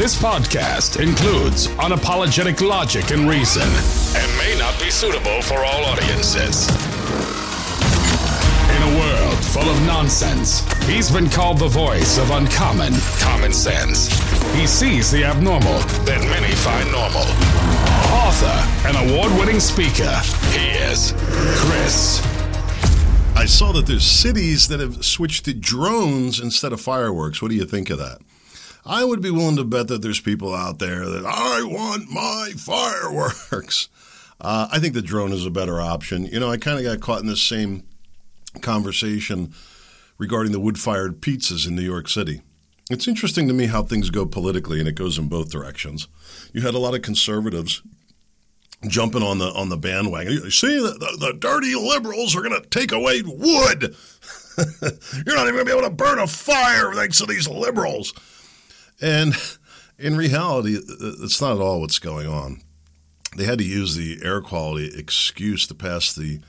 This podcast includes unapologetic logic and reason and may not be suitable for all audiences. In a world full of nonsense, he's been called the voice of uncommon common sense. He sees the abnormal that many find normal. Author and award winning speaker, he is Chris I saw that there's cities that have switched to drones instead of fireworks. What do you think of that? I would be willing to bet that there's people out there that I want my fireworks. Uh, I think the drone is a better option. You know, I kind of got caught in this same conversation regarding the wood fired pizzas in New York City. It's interesting to me how things go politically, and it goes in both directions. You had a lot of conservatives jumping on the on the bandwagon. You see, the, the, the dirty liberals are going to take away wood. You're not even going to be able to burn a fire thanks to these liberals. And in reality, it's not at all what's going on. They had to use the air quality excuse to pass the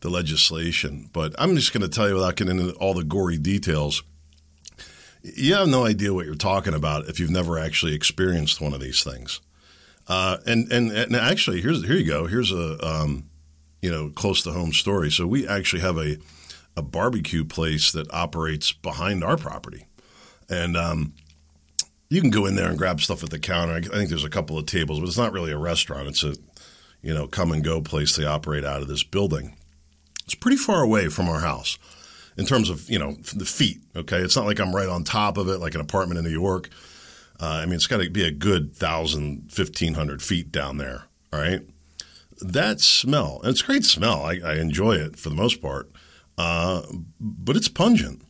the legislation. But I'm just going to tell you without getting into all the gory details. You have no idea what you're talking about if you've never actually experienced one of these things. Uh, and, and and actually, here's here you go. Here's a um, you know close to home story. So we actually have a a barbecue place that operates behind our property, and um, you can go in there and grab stuff at the counter. I think there's a couple of tables, but it's not really a restaurant. It's a you know come and go place. They operate out of this building. It's pretty far away from our house in terms of you know the feet. Okay, it's not like I'm right on top of it like an apartment in New York. Uh, I mean, it's got to be a good thousand, fifteen hundred feet down there. All right. That smell, and it's a great smell. I, I enjoy it for the most part, uh, but it's pungent.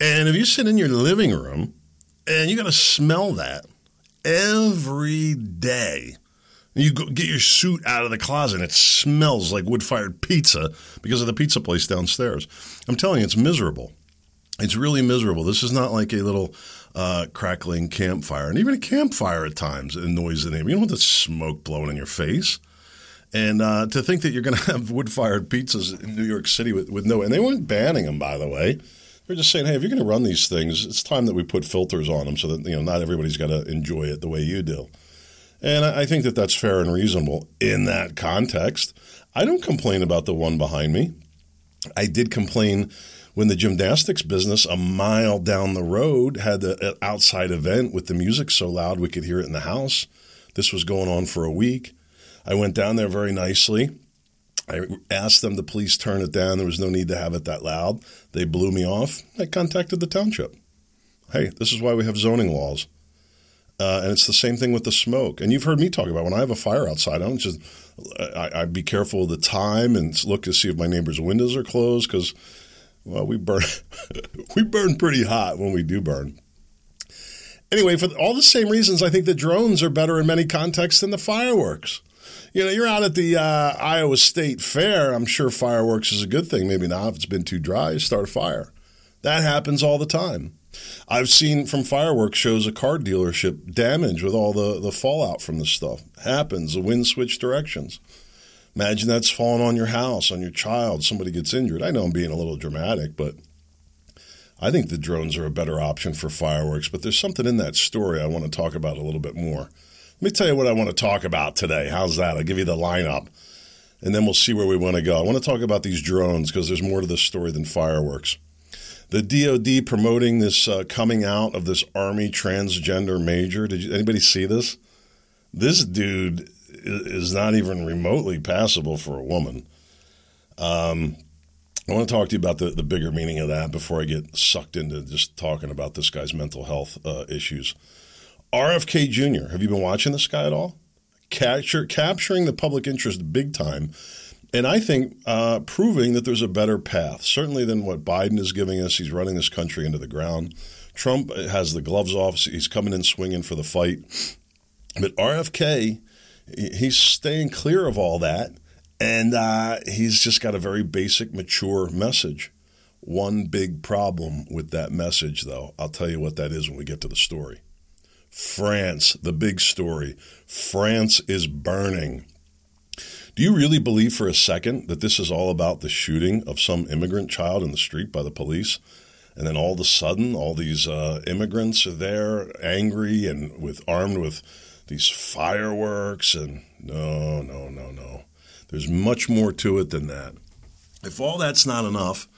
And if you sit in your living room and you got to smell that every day, you go, get your suit out of the closet and it smells like wood fired pizza because of the pizza place downstairs. I'm telling you, it's miserable. It's really miserable. This is not like a little uh, crackling campfire, and even a campfire at times annoys the neighbor. You don't want the smoke blowing in your face. And uh, to think that you're going to have wood fired pizzas in New York City with, with no, and they weren't banning them, by the way. They're just saying, hey, if you're going to run these things, it's time that we put filters on them so that you know not everybody's got to enjoy it the way you do. And I think that that's fair and reasonable in that context. I don't complain about the one behind me. I did complain when the gymnastics business a mile down the road had an outside event with the music so loud we could hear it in the house. This was going on for a week. I went down there very nicely. I asked them to please turn it down. There was no need to have it that loud. They blew me off. I contacted the township. Hey, this is why we have zoning laws. Uh, and it's the same thing with the smoke. And you've heard me talk about when I have a fire outside, I don't just I, I be careful of the time and look to see if my neighbor's windows are closed because well, we burn we burn pretty hot when we do burn. Anyway, for all the same reasons, I think the drones are better in many contexts than the fireworks. You know, you're out at the uh, Iowa State Fair. I'm sure fireworks is a good thing. Maybe not if it's been too dry. Start a fire. That happens all the time. I've seen from fireworks shows a car dealership damaged with all the, the fallout from the stuff. Happens. The wind switched directions. Imagine that's falling on your house, on your child, somebody gets injured. I know I'm being a little dramatic, but I think the drones are a better option for fireworks. But there's something in that story I want to talk about a little bit more. Let me tell you what I want to talk about today. How's that? I'll give you the lineup, and then we'll see where we want to go. I want to talk about these drones because there's more to this story than fireworks. The DoD promoting this uh, coming out of this Army transgender major. Did you, anybody see this? This dude is not even remotely passable for a woman. Um, I want to talk to you about the, the bigger meaning of that before I get sucked into just talking about this guy's mental health uh, issues. RFK Jr., have you been watching this guy at all? Capture, capturing the public interest big time. And I think uh, proving that there's a better path, certainly than what Biden is giving us. He's running this country into the ground. Trump has the gloves off. He's coming in swinging for the fight. But RFK he's staying clear of all that. And uh, he's just got a very basic, mature message. One big problem with that message, though, I'll tell you what that is when we get to the story. France, the big story. France is burning. Do you really believe for a second that this is all about the shooting of some immigrant child in the street by the police? And then all of a sudden, all these uh, immigrants are there, angry and with armed with these fireworks. And no, no, no, no. There's much more to it than that. If all that's not enough,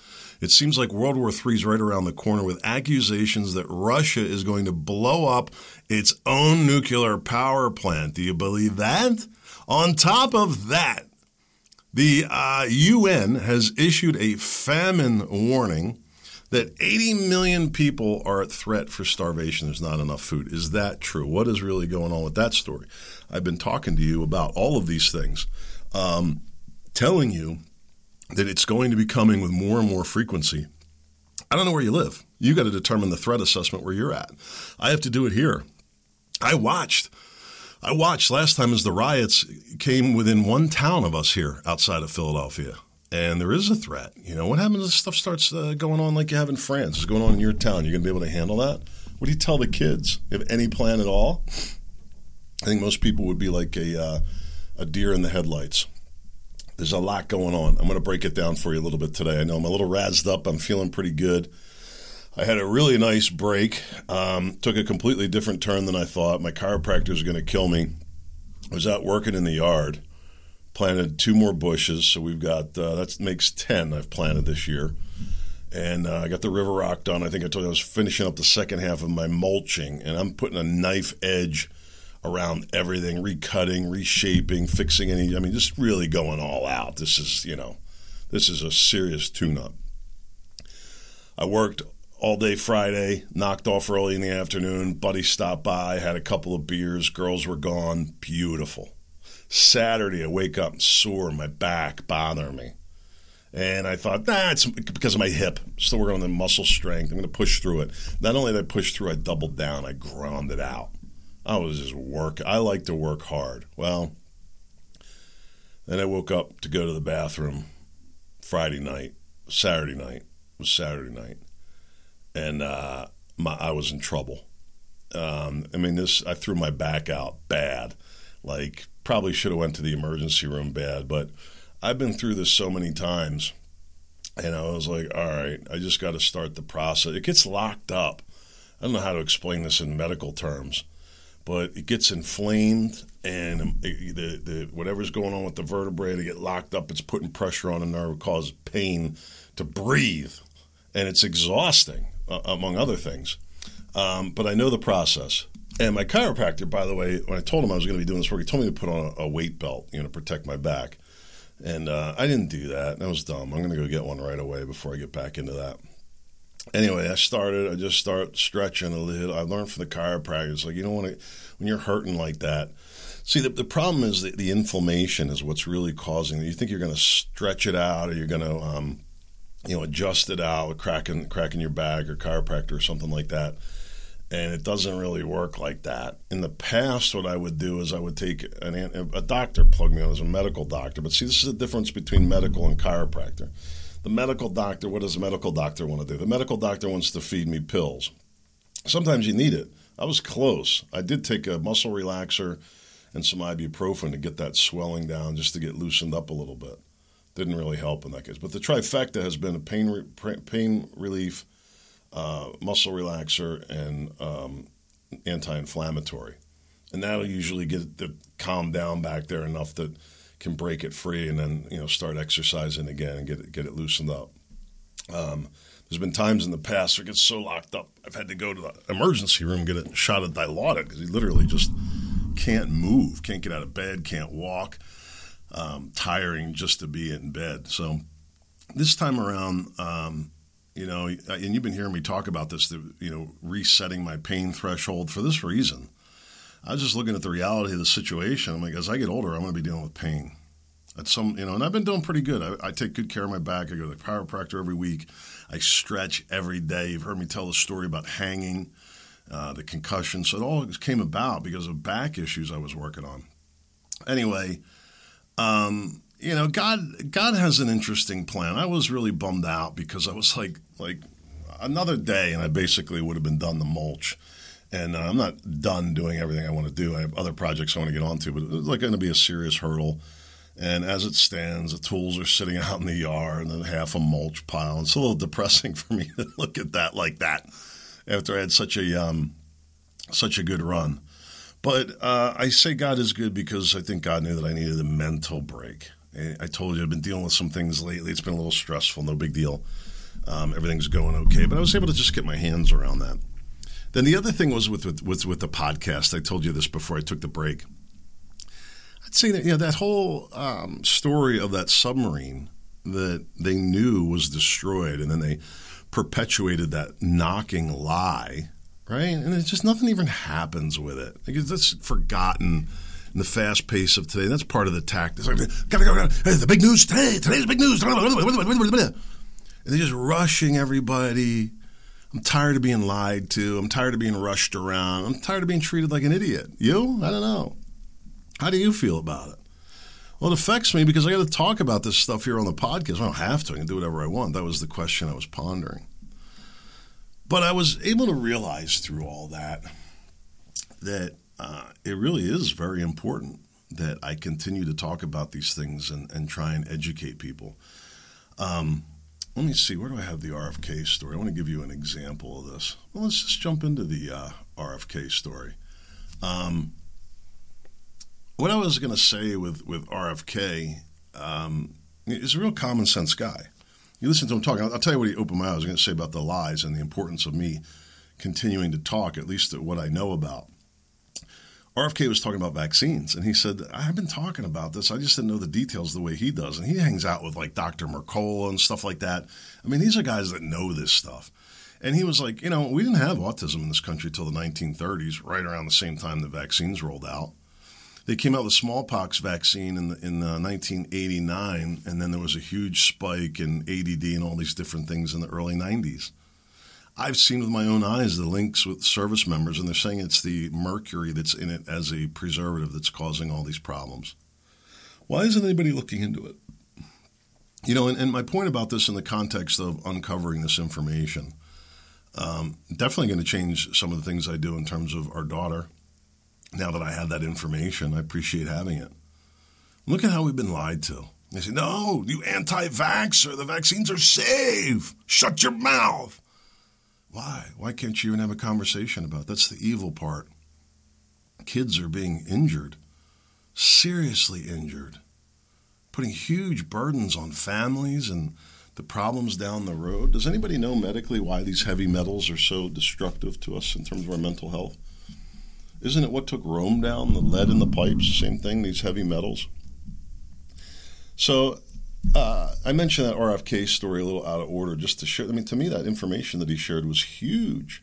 it seems like World War III is right around the corner with accusations that Russia is going to blow up its own nuclear power plant. Do you believe that? On top of that, the uh, UN has issued a famine warning that 80 million people are at threat for starvation. There's not enough food. Is that true? What is really going on with that story? I've been talking to you about all of these things, um, telling you that it's going to be coming with more and more frequency. I don't know where you live. You got to determine the threat assessment where you're at. I have to do it here. I watched. I watched last time as the riots came within one town of us here outside of Philadelphia and there is a threat. You know, what happens if stuff starts uh, going on like you have in France? It's going on in your town? You're going to be able to handle that? What do you tell the kids? Have any plan at all? I think most people would be like a uh, a deer in the headlights. There's a lot going on. I'm going to break it down for you a little bit today. I know I'm a little razzed up. I'm feeling pretty good. I had a really nice break. Um, took a completely different turn than I thought. My chiropractor was going to kill me. I was out working in the yard planted two more bushes. So we've got uh, that makes ten I've planted this year, and uh, I got the river rock done. I think I told you I was finishing up the second half of my mulching, and I'm putting a knife edge around everything, recutting, reshaping, fixing any. I mean, just really going all out. This is you know, this is a serious tune-up. I worked all day Friday, knocked off early in the afternoon. Buddy stopped by, had a couple of beers. Girls were gone. Beautiful Saturday, I wake up sore, my back bothering me. And I thought, nah, it's because of my hip. Still working on the muscle strength. I'm going to push through it. Not only did I push through, I doubled down. I ground it out. I was just work. I like to work hard. Well, then I woke up to go to the bathroom Friday night, Saturday night. Was Saturday night. And uh, my, I was in trouble. Um, I mean, this, I threw my back out bad. Like probably should have went to the emergency room bad, but I've been through this so many times, and I was like, all right, I just got to start the process. It gets locked up. I don't know how to explain this in medical terms, but it gets inflamed, and it, the, the whatever's going on with the vertebrae to get locked up, it's putting pressure on the nerve, cause pain to breathe, and it's exhausting, uh, among other things. Um, but I know the process. And my chiropractor, by the way, when I told him I was going to be doing this work, he told me to put on a, a weight belt, you know, to protect my back. And uh, I didn't do that. That was dumb. I'm going to go get one right away before I get back into that. Anyway, I started. I just start stretching a little. I learned from the chiropractor. It's like you don't want to when you're hurting like that. See, the, the problem is that the inflammation is what's really causing. It. You think you're going to stretch it out, or you're going to, um, you know, adjust it out, cracking cracking your back or chiropractor or something like that and it doesn't really work like that. In the past, what I would do is I would take an, a doctor plug me on as a medical doctor. But see, this is the difference between medical and chiropractor. The medical doctor, what does a medical doctor want to do? The medical doctor wants to feed me pills. Sometimes you need it. I was close. I did take a muscle relaxer and some ibuprofen to get that swelling down, just to get loosened up a little bit. Didn't really help in that case. But the trifecta has been a pain re- pain relief uh, muscle relaxer and um, anti-inflammatory, and that'll usually get the calm down back there enough that can break it free, and then you know start exercising again and get it get it loosened up. Um, there's been times in the past where it gets so locked up, I've had to go to the emergency room get a shot of Dilaudid because he literally just can't move, can't get out of bed, can't walk. Um, tiring just to be in bed. So this time around, um, you know, and you've been hearing me talk about this, you know, resetting my pain threshold for this reason. I was just looking at the reality of the situation. I'm like, as I get older, I'm going to be dealing with pain. At some, you know, and I've been doing pretty good. I, I, take good care of my back. I go to the chiropractor every week. I stretch every day. You've heard me tell the story about hanging, uh, the concussion. So it all came about because of back issues I was working on. Anyway, um, you know, God God has an interesting plan. I was really bummed out because I was like like another day, and I basically would have been done the mulch. And uh, I'm not done doing everything I want to do. I have other projects I want to get onto, but it's like going to be a serious hurdle. And as it stands, the tools are sitting out in the yard and then half a mulch pile. It's a little depressing for me to look at that like that after I had such a um, such a good run. But uh, I say God is good because I think God knew that I needed a mental break. I told you I've been dealing with some things lately. It's been a little stressful, no big deal. Um, everything's going okay, but I was able to just get my hands around that. Then the other thing was with, with with with the podcast. I told you this before I took the break. I'd say that you know that whole um, story of that submarine that they knew was destroyed, and then they perpetuated that knocking lie, right? And it's just nothing even happens with it. Like just forgotten in the fast pace of today. That's part of the tactics. Like, gotta go, gotta, hey, the big news today. Today's big news. And they're just rushing everybody. I'm tired of being lied to. I'm tired of being rushed around. I'm tired of being treated like an idiot. You? I don't know. How do you feel about it? Well, it affects me because I got to talk about this stuff here on the podcast. I don't have to. I can do whatever I want. That was the question I was pondering. But I was able to realize through all that that uh, it really is very important that I continue to talk about these things and, and try and educate people. Um, let me see, where do I have the RFK story? I want to give you an example of this. Well, let's just jump into the uh, RFK story. Um, what I was going to say with, with RFK um, is a real common sense guy. You listen to him talking, I'll, I'll tell you what he opened my eyes. I was going to say about the lies and the importance of me continuing to talk, at least what I know about. RFK was talking about vaccines, and he said, I've been talking about this. I just didn't know the details the way he does. And he hangs out with like Dr. Mercola and stuff like that. I mean, these are guys that know this stuff. And he was like, you know, we didn't have autism in this country till the 1930s, right around the same time the vaccines rolled out. They came out with smallpox vaccine in, the, in 1989, and then there was a huge spike in ADD and all these different things in the early 90s. I've seen with my own eyes the links with service members, and they're saying it's the mercury that's in it as a preservative that's causing all these problems. Why isn't anybody looking into it? You know, and, and my point about this in the context of uncovering this information, um, definitely going to change some of the things I do in terms of our daughter. Now that I have that information, I appreciate having it. Look at how we've been lied to. They say, no, you anti vaxxer, the vaccines are safe. Shut your mouth. Why? Why can't you even have a conversation about it? That's the evil part. Kids are being injured, seriously injured, putting huge burdens on families and the problems down the road. Does anybody know medically why these heavy metals are so destructive to us in terms of our mental health? Isn't it what took Rome down? The lead in the pipes, same thing, these heavy metals. So uh, I mentioned that RFK story a little out of order just to share. I mean, to me, that information that he shared was huge,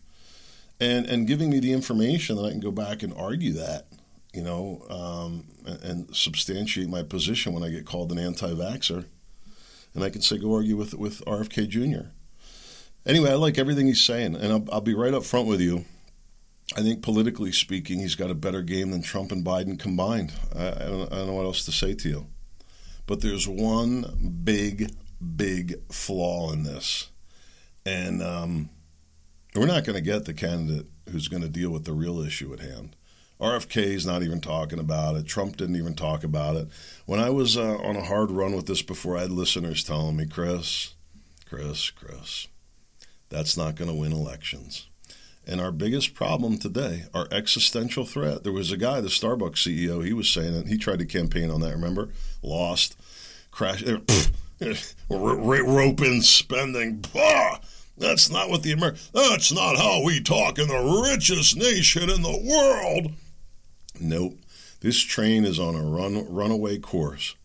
and and giving me the information that I can go back and argue that, you know, um, and, and, substantiate my position when I get called an anti-vaxer, and I can say go argue with with RFK Jr. Anyway, I like everything he's saying, and I'll, I'll be right up front with you. I think politically speaking, he's got a better game than Trump and Biden combined. I, I, don't, I don't know what else to say to you. But there's one big, big flaw in this. And um, we're not going to get the candidate who's going to deal with the real issue at hand. RFK is not even talking about it. Trump didn't even talk about it. When I was uh, on a hard run with this before, I had listeners telling me, Chris, Chris, Chris, that's not going to win elections. And our biggest problem today, our existential threat. There was a guy, the Starbucks CEO, he was saying it. He tried to campaign on that, remember? Lost, crashed, er, roping spending. Bah! That's not what the American, that's not how we talk in the richest nation in the world. Nope. This train is on a run runaway course.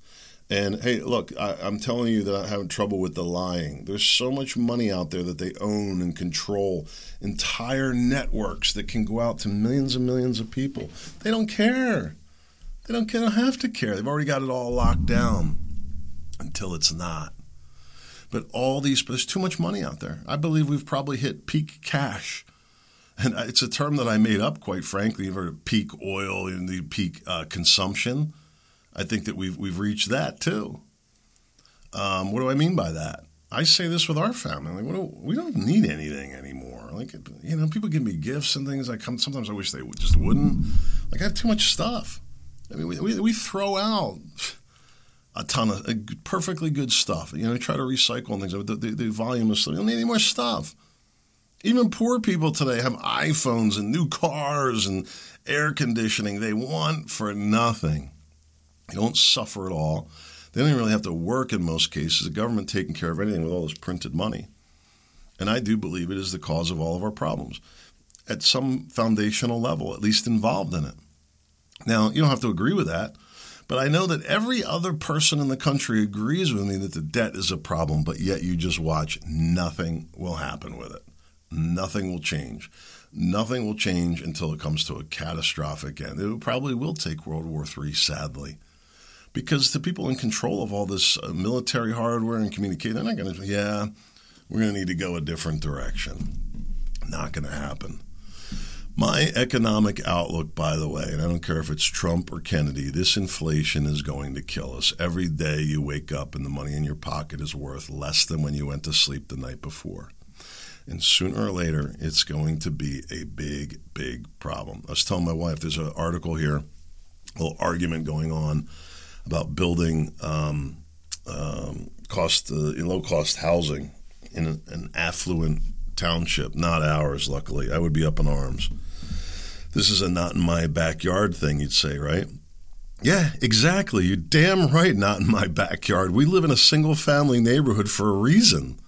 And hey, look, I, am telling you that I'm having trouble with the lying. There's so much money out there that they own and control entire networks that can go out to millions and millions of people. They don't care. They don't, they don't have to care. They've already got it all locked down until it's not. But all these, there's too much money out there. I believe we've probably hit peak cash. And it's a term that I made up, quite frankly, for peak oil and the peak uh, consumption I think that we've we've reached that too. Um, what do I mean by that? I say this with our family. Like, do, we don't need anything anymore. Like, you know, people give me gifts and things. I come. Sometimes I wish they just wouldn't. Like, I have too much stuff. I mean, we, we, we throw out a ton of perfectly good stuff. You know, we try to recycle things. The, the, the volume is, you don't need any more stuff. Even poor people today have iPhones and new cars and air conditioning. They want for nothing. They don't suffer at all. They don't even really have to work in most cases. The government taking care of anything with all this printed money. And I do believe it is the cause of all of our problems at some foundational level, at least involved in it. Now, you don't have to agree with that, but I know that every other person in the country agrees with me that the debt is a problem, but yet you just watch, nothing will happen with it. Nothing will change. Nothing will change until it comes to a catastrophic end. It probably will take World War III, sadly because the people in control of all this uh, military hardware and communication, they're not going to, yeah, we're going to need to go a different direction. Not going to happen. My economic outlook, by the way, and I don't care if it's Trump or Kennedy, this inflation is going to kill us. Every day you wake up and the money in your pocket is worth less than when you went to sleep the night before. And sooner or later, it's going to be a big, big problem. I was telling my wife, there's an article here, a little argument going on about building um, um, cost uh, low cost housing in an, an affluent township, not ours. Luckily, I would be up in arms. This is a not in my backyard thing, you'd say, right? Yeah, exactly. You're damn right, not in my backyard. We live in a single family neighborhood for a reason.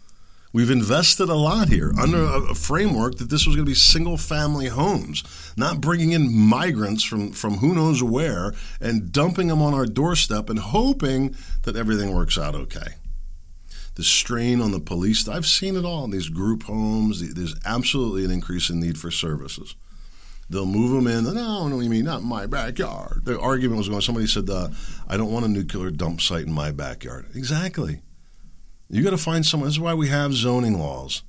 We've invested a lot here under a framework that this was going to be single family homes, not bringing in migrants from, from who knows where and dumping them on our doorstep and hoping that everything works out okay. The strain on the police, I've seen it all in these group homes. There's absolutely an increase in need for services. They'll move them in. No, no, you mean not my backyard. The argument was going. Somebody said, uh, "I don't want a nuclear dump site in my backyard." Exactly. You got to find someone. This is why we have zoning laws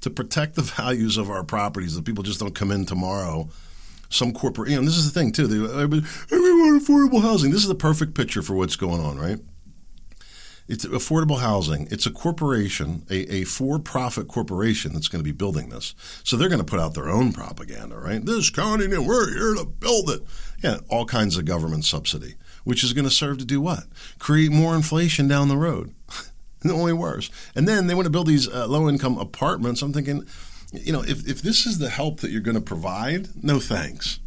to protect the values of our properties. That people just don't come in tomorrow. Some corporate, you know, this is the thing too. They, we want affordable housing. This is the perfect picture for what's going on, right? It's affordable housing. It's a corporation, a, a for-profit corporation that's going to be building this. So they're going to put out their own propaganda, right? This county, we're here to build it. Yeah, all kinds of government subsidy, which is going to serve to do what? Create more inflation down the road. only worse. And then they want to build these uh, low income apartments. I'm thinking, you know, if, if this is the help that you're going to provide, no thanks.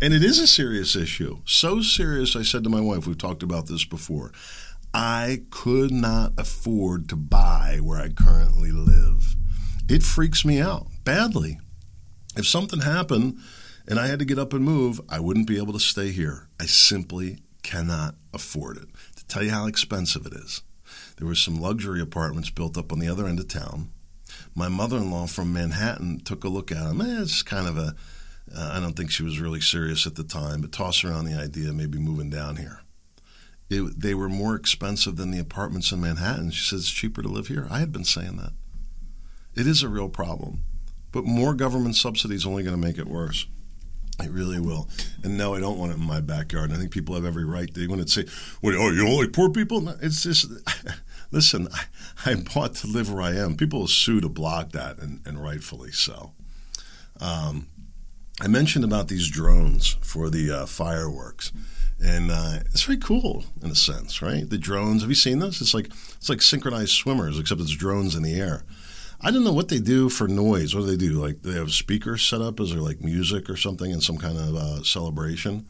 And it is a serious issue. So serious, I said to my wife, we've talked about this before. I could not afford to buy where I currently live. It freaks me out badly. If something happened and I had to get up and move, I wouldn't be able to stay here. I simply cannot afford it. To tell you how expensive it is. There were some luxury apartments built up on the other end of town. My mother-in-law from Manhattan took a look at them. Eh, it's kind of a. Uh, I don't think she was really serious at the time, but tossed around the idea of maybe moving down here. It, they were more expensive than the apartments in Manhattan. She says it's cheaper to live here. I had been saying that. It is a real problem, but more government subsidies only going to make it worse. It really will. And no, I don't want it in my backyard. I think people have every right. They want to say, "Well, oh, you like poor people?" No, it's just listen, I, I, bought to live where I am. People will sue to block that, and, and rightfully so. Um, I mentioned about these drones for the uh, fireworks, and uh, it's very cool in a sense, right? The drones. Have you seen this? It's like it's like synchronized swimmers, except it's drones in the air. I don't know what they do for noise. What do they do? Like they have speakers set up? Is there like music or something in some kind of uh, celebration?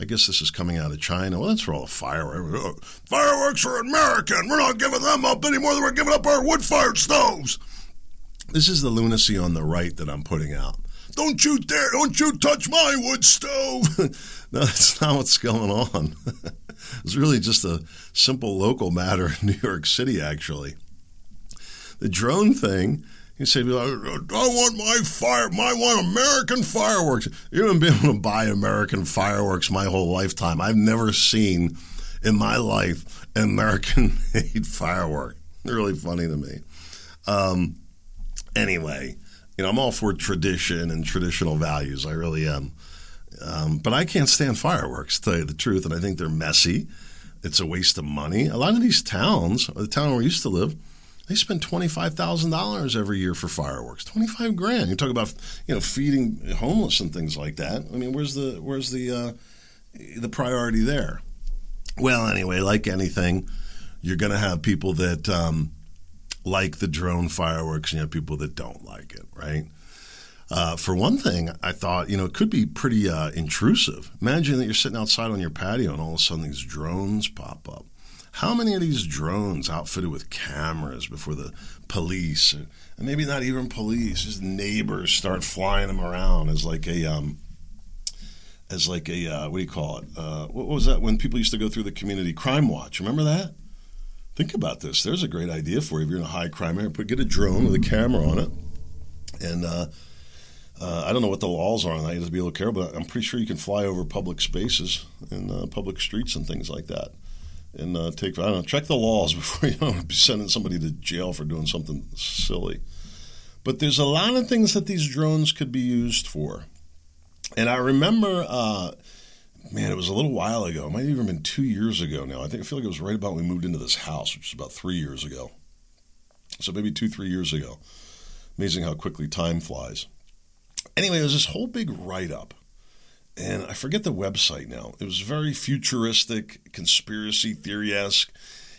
I guess this is coming out of China. Well, that's for all the fireworks. Uh, fireworks are American. We're not giving them up any more than we're giving up our wood fired stoves. This is the lunacy on the right that I'm putting out. Don't you dare, don't you touch my wood stove. no, that's not what's going on. it's really just a simple local matter in New York City, actually. The drone thing he said, I want my fire, I want American fireworks. You haven't been able to buy American fireworks my whole lifetime. I've never seen in my life an American made firework. really funny to me. Um, anyway, you know, I'm all for tradition and traditional values. I really am. Um, but I can't stand fireworks, to tell you the truth. And I think they're messy. It's a waste of money. A lot of these towns, the town where I used to live, they spend twenty five thousand dollars every year for fireworks. Twenty five grand. You talk about you know feeding homeless and things like that. I mean, where's the where's the uh, the priority there? Well, anyway, like anything, you're going to have people that um, like the drone fireworks and you have people that don't like it, right? Uh, for one thing, I thought, you know, it could be pretty uh, intrusive. Imagine that you're sitting outside on your patio and all of a sudden these drones pop up. How many of these drones outfitted with cameras before the police, and maybe not even police, just neighbors start flying them around as like a um, as like a uh, what do you call it? Uh, what was that when people used to go through the community crime watch? Remember that? Think about this. There's a great idea for you if you're in a high crime area. Put get a drone with a camera on it, and uh, uh, I don't know what the laws are on that. You have to be a little careful, but I'm pretty sure you can fly over public spaces and uh, public streets and things like that and uh, take I don't know check the laws before you know, be sending somebody to jail for doing something silly. But there's a lot of things that these drones could be used for, and I remember. Uh, man, it was a little while ago. It might have even been two years ago now. I think I feel like it was right about when we moved into this house, which was about three years ago. So maybe two, three years ago. Amazing how quickly time flies. Anyway, there was this whole big write up and I forget the website now. It was very futuristic, conspiracy theory esque,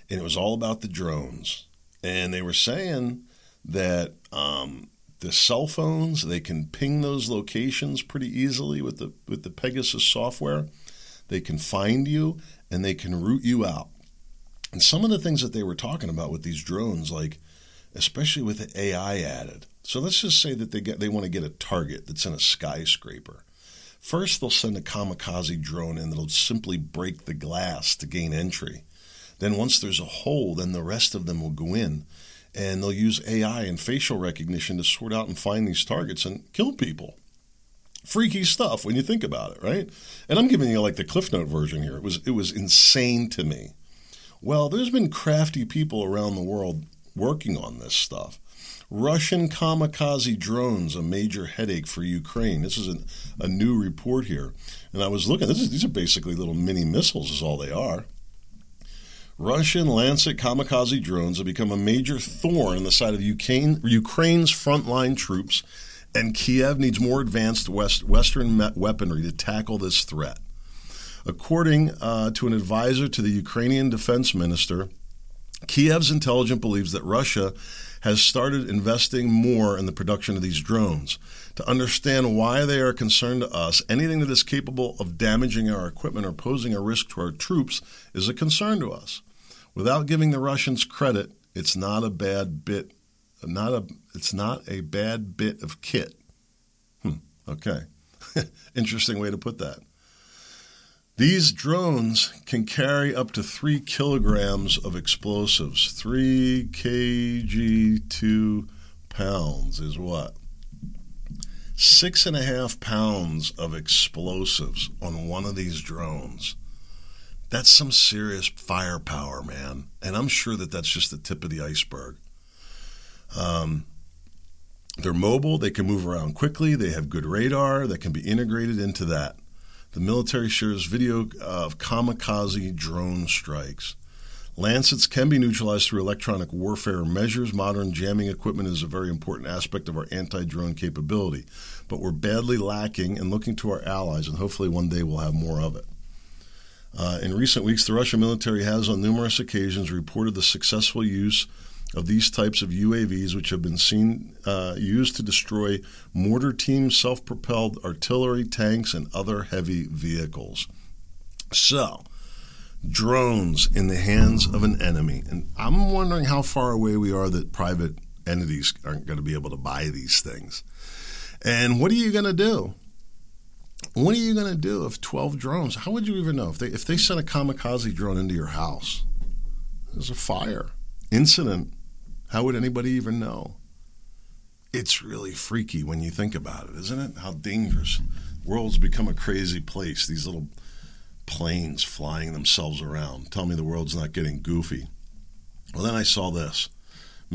and it was all about the drones. And they were saying that um, the cell phones they can ping those locations pretty easily with the with the Pegasus software. They can find you and they can root you out. And some of the things that they were talking about with these drones, like especially with the AI added. So let's just say that they get they want to get a target that's in a skyscraper First, they'll send a kamikaze drone in that'll simply break the glass to gain entry. Then, once there's a hole, then the rest of them will go in. And they'll use AI and facial recognition to sort out and find these targets and kill people. Freaky stuff when you think about it, right? And I'm giving you like the Cliff Note version here. It was it was insane to me. Well, there's been crafty people around the world working on this stuff. Russian kamikaze drones, a major headache for Ukraine. This is an, a new report here. And I was looking, is, these are basically little mini missiles, is all they are. Russian Lancet kamikaze drones have become a major thorn in the side of Ukraine, Ukraine's frontline troops, and Kiev needs more advanced West, Western weaponry to tackle this threat. According uh, to an advisor to the Ukrainian defense minister, Kiev's intelligence believes that Russia has started investing more in the production of these drones. To understand why they are concerned to us, anything that is capable of damaging our equipment or posing a risk to our troops is a concern to us. Without giving the Russians credit, it's not a bad bit not a it's not a bad bit of kit. Hmm, okay. Interesting way to put that. These drones can carry up to three kilograms of explosives. Three kg, two pounds is what? Six and a half pounds of explosives on one of these drones. That's some serious firepower, man. And I'm sure that that's just the tip of the iceberg. Um, they're mobile, they can move around quickly, they have good radar that can be integrated into that the military shares video of kamikaze drone strikes. Lancets can be neutralized through electronic warfare measures. Modern jamming equipment is a very important aspect of our anti drone capability, but we're badly lacking and looking to our allies, and hopefully one day we'll have more of it. Uh, in recent weeks, the Russian military has on numerous occasions reported the successful use of these types of UAVs, which have been seen uh, used to destroy mortar teams, self propelled artillery, tanks, and other heavy vehicles. So, drones in the hands of an enemy. And I'm wondering how far away we are that private entities aren't going to be able to buy these things. And what are you going to do? What are you going to do if 12 drones? How would you even know if they if they sent a kamikaze drone into your house? There's a fire incident how would anybody even know? It's really freaky when you think about it, isn't it? How dangerous. The world's become a crazy place. These little planes flying themselves around. Tell me the world's not getting goofy. Well, then I saw this.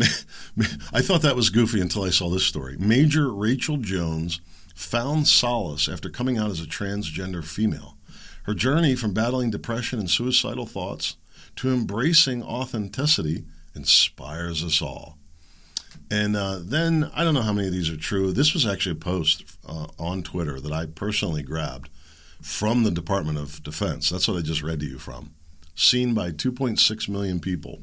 I thought that was goofy until I saw this story. Major Rachel Jones found solace after coming out as a transgender female. Her journey from battling depression and suicidal thoughts to embracing authenticity inspires us all. And uh, then I don't know how many of these are true. This was actually a post uh, on Twitter that I personally grabbed from the Department of Defense. That's what I just read to you from. seen by 2.6 million people.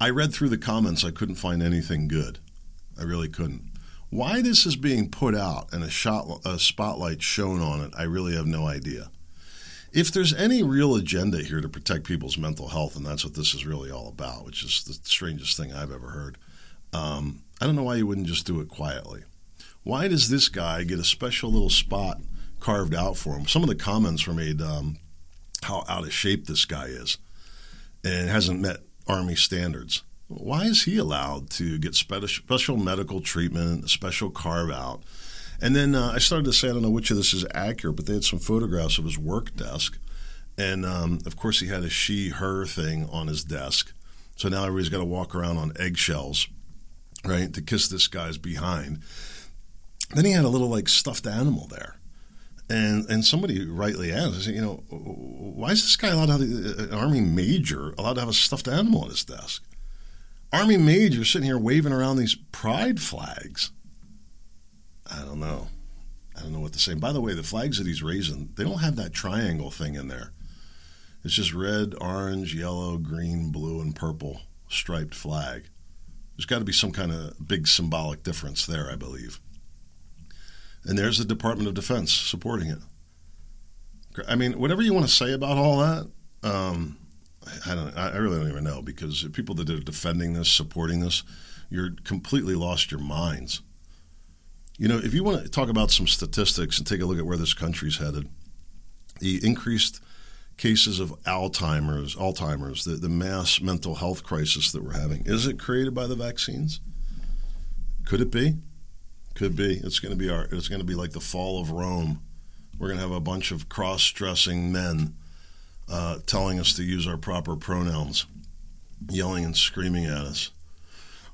I read through the comments, I couldn't find anything good. I really couldn't. Why this is being put out and a, shot, a spotlight shown on it, I really have no idea. If there's any real agenda here to protect people's mental health, and that's what this is really all about, which is the strangest thing I've ever heard, um, I don't know why you wouldn't just do it quietly. Why does this guy get a special little spot carved out for him? Some of the comments were made um, how out of shape this guy is and hasn't met Army standards. Why is he allowed to get special medical treatment, a special carve out? And then uh, I started to say, I don't know which of this is accurate, but they had some photographs of his work desk. And um, of course, he had a she her thing on his desk. So now everybody's got to walk around on eggshells, right, to kiss this guy's behind. Then he had a little like stuffed animal there. And and somebody rightly asked, you know, why is this guy allowed to have an army major allowed to have a stuffed animal on his desk? Army major sitting here waving around these pride flags. I don't know. I don't know what to say. by the way, the flags that he's raising, they don't have that triangle thing in there. It's just red, orange, yellow, green, blue, and purple striped flag. There's got to be some kind of big symbolic difference there, I believe. And there's the Department of Defense supporting it. I mean, whatever you want to say about all that, um, I don't. I really don't even know because people that are defending this, supporting this, you're completely lost your minds. You know, if you want to talk about some statistics and take a look at where this country's headed, the increased cases of Alzheimer's, Alzheimer's, the, the mass mental health crisis that we're having, is it created by the vaccines? Could it be? Could be. It's going to be our. It's going to be like the fall of Rome. We're going to have a bunch of cross-dressing men uh, telling us to use our proper pronouns, yelling and screaming at us.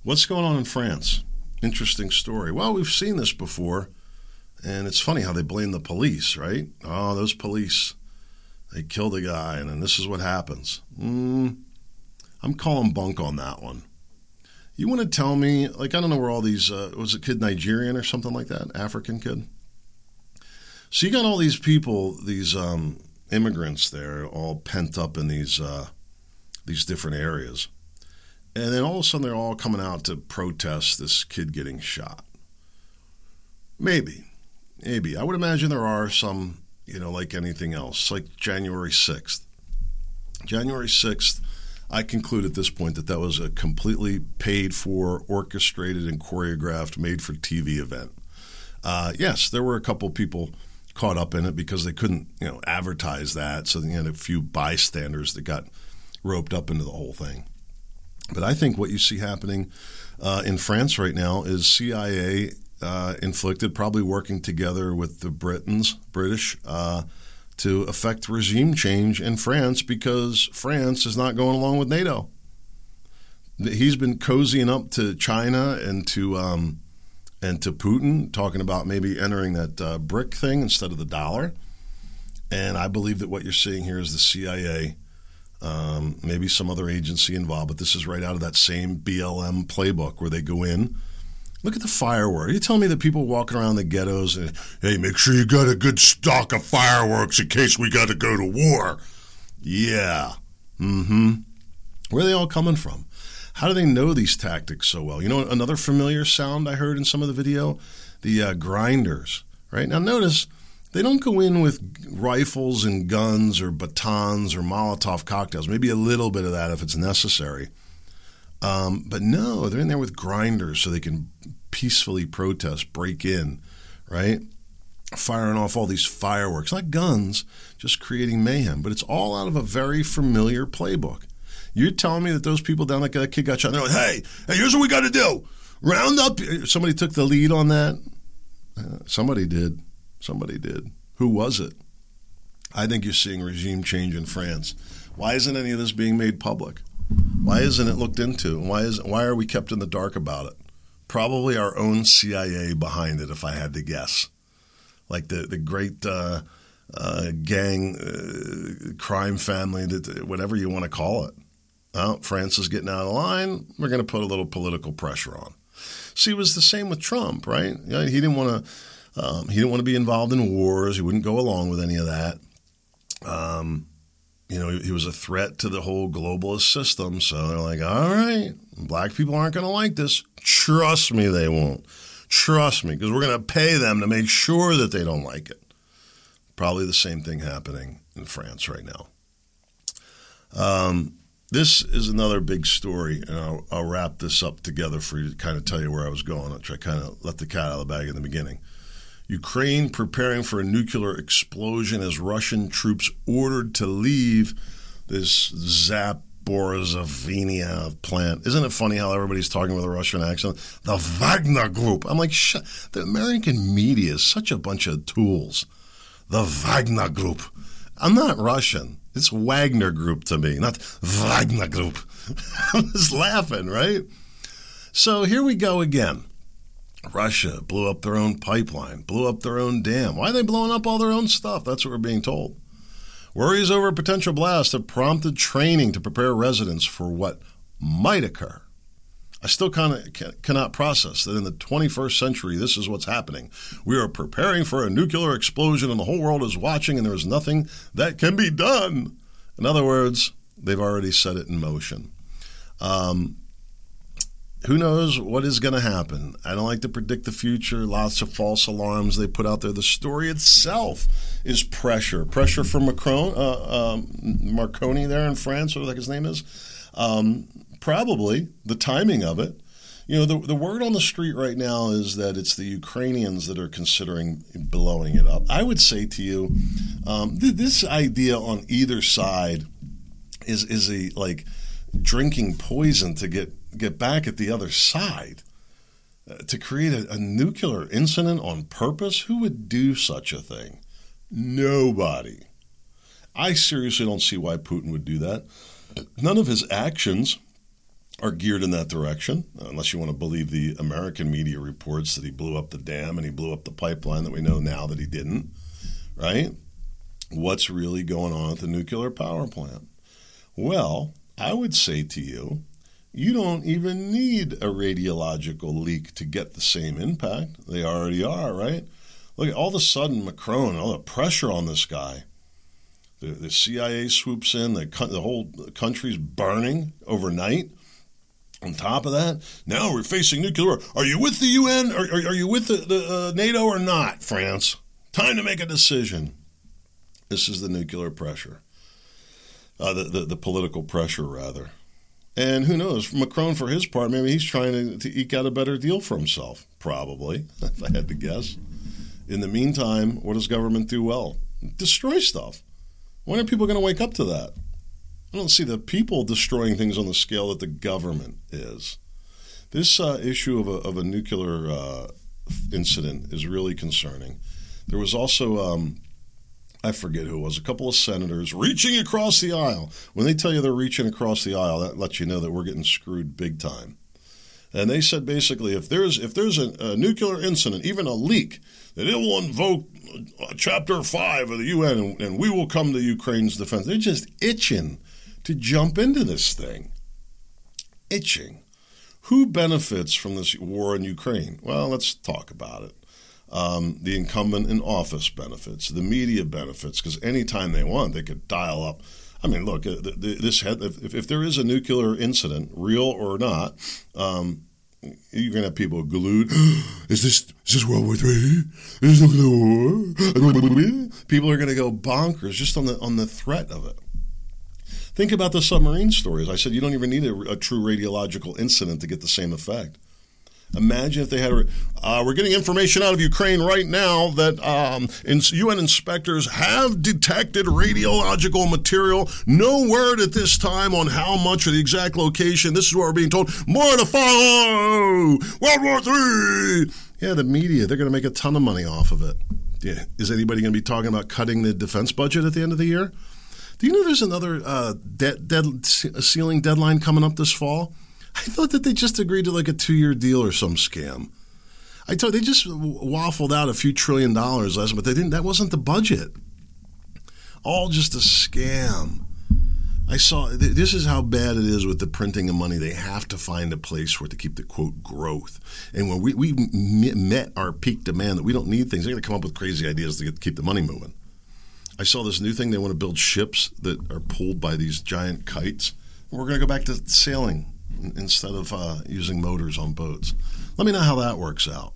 What's going on in France? Interesting story. Well, we've seen this before, and it's funny how they blame the police, right? Oh, those police, they killed a guy, and then this is what happens. Mm, I'm calling bunk on that one. You want to tell me, like, I don't know where all these, uh, was a kid Nigerian or something like that? African kid? So you got all these people, these um, immigrants there, all pent up in these uh, these different areas. And then all of a sudden, they're all coming out to protest this kid getting shot. Maybe, maybe. I would imagine there are some, you know, like anything else, like January 6th. January 6th, I conclude at this point that that was a completely paid for, orchestrated, and choreographed, made for TV event. Uh, yes, there were a couple people caught up in it because they couldn't, you know, advertise that. So you had a few bystanders that got roped up into the whole thing. But I think what you see happening uh, in France right now is CIA uh, inflicted, probably working together with the Britons, British, uh, to effect regime change in France because France is not going along with NATO. He's been cozying up to China and to um, and to Putin, talking about maybe entering that uh, brick thing instead of the dollar. And I believe that what you're seeing here is the CIA um, maybe some other agency involved, but this is right out of that same BLM playbook where they go in. Look at the fireworks. You tell me that people walking around the ghettos and hey, make sure you got a good stock of fireworks in case we got to go to war. Yeah. Mm-hmm. Where are they all coming from? How do they know these tactics so well? You know, another familiar sound I heard in some of the video, the uh, grinders. Right now, notice they don't go in with rifles and guns or batons or Molotov cocktails. Maybe a little bit of that if it's necessary. Um, but no, they're in there with grinders so they can peacefully protest, break in, right? Firing off all these fireworks, not guns, just creating mayhem. But it's all out of a very familiar playbook. You're telling me that those people down like that kid got shot. They're like, hey, hey, here's what we got to do. Round up. Somebody took the lead on that. Uh, somebody did. Somebody did. Who was it? I think you're seeing regime change in France. Why isn't any of this being made public? Why isn't it looked into? Why is why are we kept in the dark about it? Probably our own CIA behind it, if I had to guess. Like the the great uh, uh, gang uh, crime family, that whatever you want to call it. Well, France is getting out of line. We're going to put a little political pressure on. See, it was the same with Trump, right? He didn't want to um, he didn't want to be involved in wars. He wouldn't go along with any of that. Um, you know, he was a threat to the whole globalist system. So they're like, all right, black people aren't going to like this. Trust me, they won't. Trust me, because we're going to pay them to make sure that they don't like it. Probably the same thing happening in France right now. Um, this is another big story, and I'll, I'll, wrap this up together for you to kind of tell you where I was going, which I kind of let the cat out of the bag in the beginning. Ukraine preparing for a nuclear explosion as Russian troops ordered to leave this Zaporizhzhia plant. Isn't it funny how everybody's talking with a Russian accent? The Wagner Group. I'm like, shut. the American media is such a bunch of tools. The Wagner Group. I'm not Russian. It's Wagner Group to me, not Wagner Group. I'm just laughing, right? So here we go again. Russia blew up their own pipeline, blew up their own dam. Why are they blowing up all their own stuff? That's what we're being told. Worries over a potential blast have prompted training to prepare residents for what might occur. I still cannot process that in the 21st century, this is what's happening. We are preparing for a nuclear explosion, and the whole world is watching, and there is nothing that can be done. In other words, they've already set it in motion. Um, who knows what is going to happen? I don't like to predict the future. Lots of false alarms they put out there. The story itself is pressure. Pressure from Macron, uh, um, Marconi there in France, whatever his name is. Um, probably the timing of it. You know, the, the word on the street right now is that it's the Ukrainians that are considering blowing it up. I would say to you, um, th- this idea on either side is is a like drinking poison to get get back at the other side. Uh, to create a, a nuclear incident on purpose? Who would do such a thing? Nobody. I seriously don't see why Putin would do that. None of his actions are geared in that direction, unless you want to believe the American media reports that he blew up the dam and he blew up the pipeline that we know now that he didn't, right? What's really going on at the nuclear power plant? Well, I would say to you, you don't even need a radiological leak to get the same impact. They already are, right? Look, all of a sudden, Macron, all the pressure on this guy. The, the CIA swoops in, the, the whole country's burning overnight. On top of that, now we're facing nuclear. War. Are you with the UN? Are, are, are you with the, the uh, NATO or not, France? Time to make a decision. This is the nuclear pressure, uh, the, the, the political pressure, rather. And who knows? Macron, for his part, maybe he's trying to, to eke out a better deal for himself. Probably, if I had to guess. In the meantime, what does government do well? Destroy stuff. When are people going to wake up to that? I don't see the people destroying things on the scale that the government is. This uh, issue of a, of a nuclear uh, incident is really concerning. There was also, um, I forget who it was, a couple of senators reaching across the aisle. When they tell you they're reaching across the aisle, that lets you know that we're getting screwed big time. And they said basically, if there's if there's a, a nuclear incident, even a leak, that it will invoke uh, Chapter Five of the UN, and, and we will come to Ukraine's defense. They're just itching to jump into this thing. Itching. Who benefits from this war in Ukraine? Well, let's talk about it. Um, the incumbent in office benefits, the media benefits, because anytime they want, they could dial up. I mean, look, uh, this if, if there is a nuclear incident, real or not, um, you're gonna have people glued. is this is this World War Three? Is this nuclear war? People are gonna go bonkers just on the on the threat of it. Think about the submarine stories. I said you don't even need a, a true radiological incident to get the same effect. Imagine if they had. A, uh, we're getting information out of Ukraine right now that um, UN inspectors have detected radiological material. No word at this time on how much or the exact location. This is what we're being told. More to follow. World War Three. Yeah, the media. They're going to make a ton of money off of it. Yeah. Is anybody going to be talking about cutting the defense budget at the end of the year? Do you know there's another uh, dead, dead ceiling deadline coming up this fall? I thought that they just agreed to like a two year deal or some scam. I thought they just waffled out a few trillion dollars last, but they didn't. That wasn't the budget. All just a scam. I saw this is how bad it is with the printing of money. They have to find a place it to keep the quote growth. And when we, we met our peak demand that we don't need things, they're going to come up with crazy ideas to get, keep the money moving. I saw this new thing. They want to build ships that are pulled by these giant kites. We're going to go back to sailing instead of uh, using motors on boats. Let me know how that works out.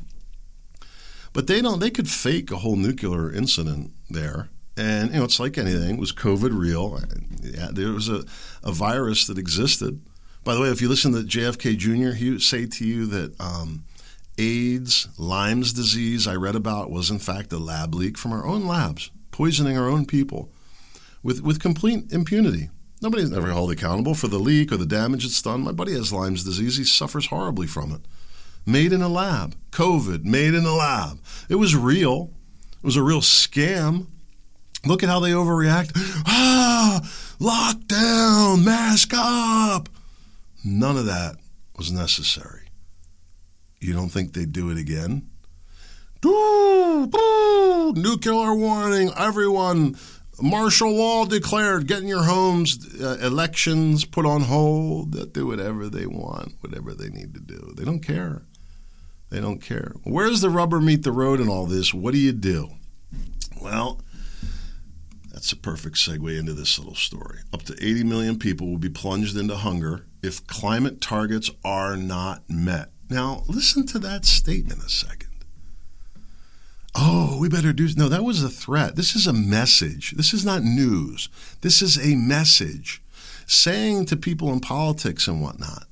But they don't. They could fake a whole nuclear incident there, and you know it's like anything. Was COVID real? Yeah, there was a, a virus that existed. By the way, if you listen to JFK Jr., he would say to you that um, AIDS, Lyme's disease, I read about was in fact a lab leak from our own labs, poisoning our own people with, with complete impunity. Nobody's ever held accountable for the leak or the damage it's done. My buddy has Lyme's disease. He suffers horribly from it. Made in a lab. COVID, made in a lab. It was real. It was a real scam. Look at how they overreact. Ah, lockdown, mask up. None of that was necessary. You don't think they'd do it again? Doo, nuclear warning, everyone. Martial law declared, getting your homes, uh, elections put on hold. They'll do whatever they want, whatever they need to do. They don't care. They don't care. Where's the rubber meet the road in all this? What do you do? Well, that's a perfect segue into this little story. Up to 80 million people will be plunged into hunger if climate targets are not met. Now, listen to that statement a second. Oh, we better do. No, that was a threat. This is a message. This is not news. This is a message saying to people in politics and whatnot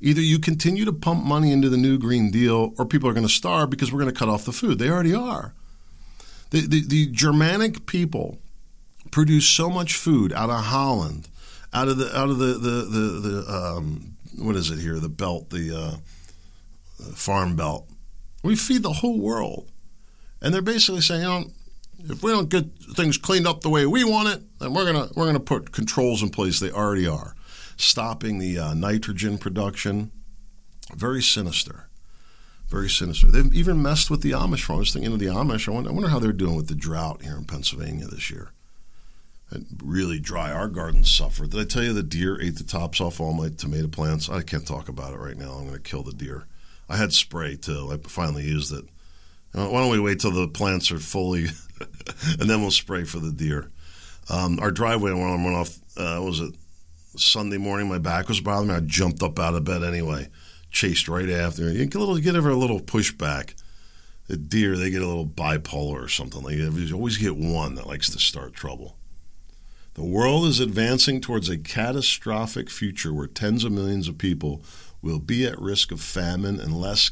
either you continue to pump money into the new Green Deal or people are going to starve because we're going to cut off the food. They already are. The, the, the Germanic people produce so much food out of Holland, out of the out of the the the, the um, what is it here? The belt, the uh, farm belt. We feed the whole world. And they're basically saying, you know, if we don't get things cleaned up the way we want it, then we're gonna we're gonna put controls in place. They already are, stopping the uh, nitrogen production. Very sinister, very sinister. They've even messed with the Amish. I was thinking of the Amish. I wonder, I wonder how they're doing with the drought here in Pennsylvania this year. It really dry. Our gardens suffered. Did I tell you the deer ate the tops off all my tomato plants? I can't talk about it right now. I'm going to kill the deer. I had spray too. I finally used it. Why don't we wait till the plants are fully, and then we'll spray for the deer. Um, our driveway alarm went off. Uh, was it Sunday morning? My back was bothering me. I jumped up out of bed anyway. Chased right after. You get a little, get ever a little pushback. The deer, they get a little bipolar or something. Like you always get one that likes to start trouble. The world is advancing towards a catastrophic future where tens of millions of people will be at risk of famine unless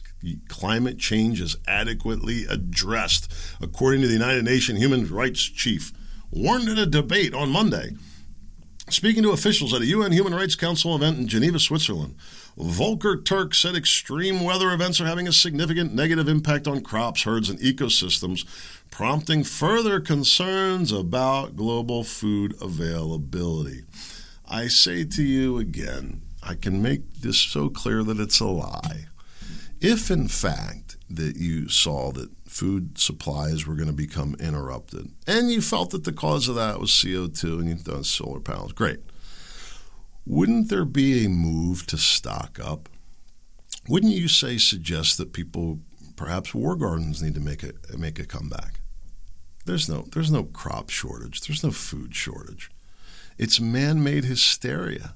climate change is adequately addressed, according to the United Nations Human Rights Chief, warned in a debate on Monday. Speaking to officials at a UN Human Rights Council event in Geneva, Switzerland, Volker Turk said extreme weather events are having a significant negative impact on crops, herds, and ecosystems, prompting further concerns about global food availability. I say to you again, I can make this so clear that it's a lie. If, in fact, that you saw that food supplies were going to become interrupted, and you felt that the cause of that was CO2 and you thought solar panels, great. Wouldn't there be a move to stock up? Wouldn't you say suggest that people, perhaps war gardens, need to make a make a comeback? There's no there's no crop shortage. There's no food shortage. It's man-made hysteria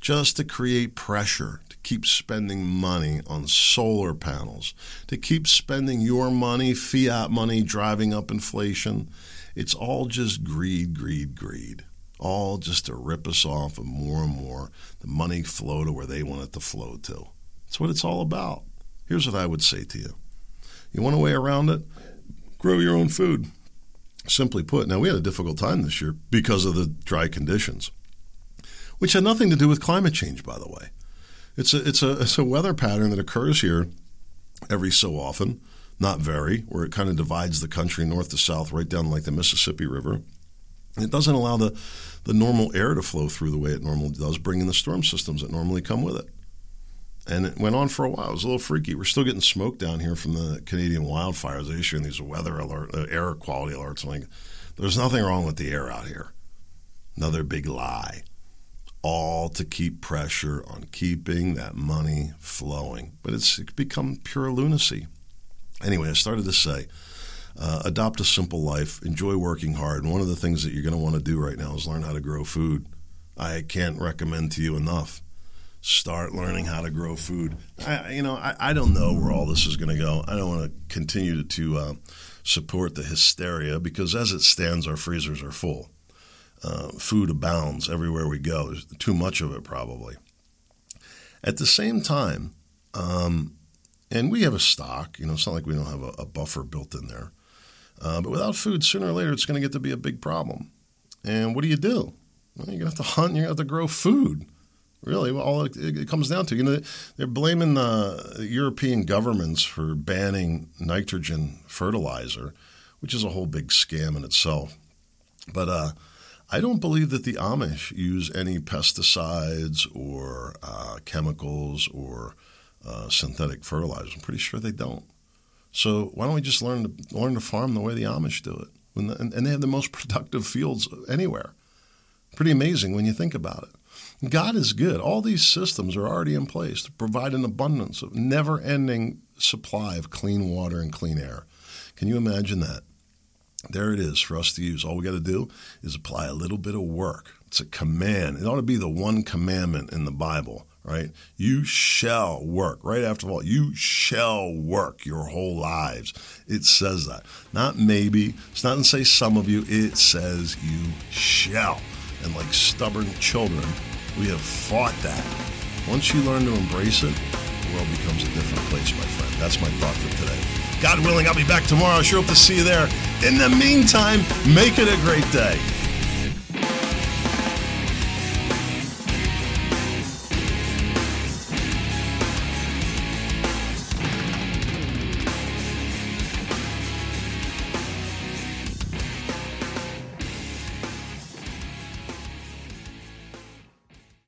just to create pressure to keep spending money on solar panels, to keep spending your money, fiat money, driving up inflation. It's all just greed, greed, greed. All just to rip us off of more and more the money flow to where they want it to flow to. That's what it's all about. Here's what I would say to you you want a way around it? Grow your own food. Simply put, now we had a difficult time this year because of the dry conditions which had nothing to do with climate change, by the way. It's a, it's a, it's a weather pattern that occurs here every so often, not very, where it kind of divides the country north to south right down like the Mississippi River. It doesn't allow the, the normal air to flow through the way it normally does, bringing the storm systems that normally come with it. And it went on for a while. It was a little freaky. We're still getting smoke down here from the Canadian wildfires. They're issuing these weather alert, uh, air quality alerts. Like, there's nothing wrong with the air out here. Another big lie all to keep pressure on keeping that money flowing. But it's become pure lunacy. Anyway, I started to say, Uh, adopt a simple life. Enjoy working hard. And one of the things that you're going to want to do right now is learn how to grow food. I can't recommend to you enough. Start learning how to grow food. I, you know, I, I don't know where all this is going to go. I don't want to continue to, uh, support the hysteria because, as it stands, our freezers are full. Uh, food abounds everywhere we go. There's too much of it, probably. At the same time, um, and we have a stock. You know, it's not like we don't have a, a buffer built in there. Uh, but without food, sooner or later, it's going to get to be a big problem. And what do you do? Well, you're going to have to hunt. You're going to have to grow food. Really, all it, it, comes down to, you know, they're blaming the European governments for banning nitrogen fertilizer, which is a whole big scam in itself. But uh, I don't believe that the Amish use any pesticides or uh, chemicals or uh, synthetic fertilizers. I'm pretty sure they don't. So why don't we just learn to learn to farm the way the Amish do it? The, and, and they have the most productive fields anywhere. Pretty amazing when you think about it. God is good. All these systems are already in place to provide an abundance of never ending supply of clean water and clean air. Can you imagine that? There it is for us to use. All we got to do is apply a little bit of work. It's a command. It ought to be the one commandment in the Bible right? You shall work. Right after all, you shall work your whole lives. It says that. Not maybe. It's not to say some of you. It says you shall. And like stubborn children, we have fought that. Once you learn to embrace it, the world becomes a different place, my friend. That's my thought for today. God willing, I'll be back tomorrow. I sure hope to see you there. In the meantime, make it a great day.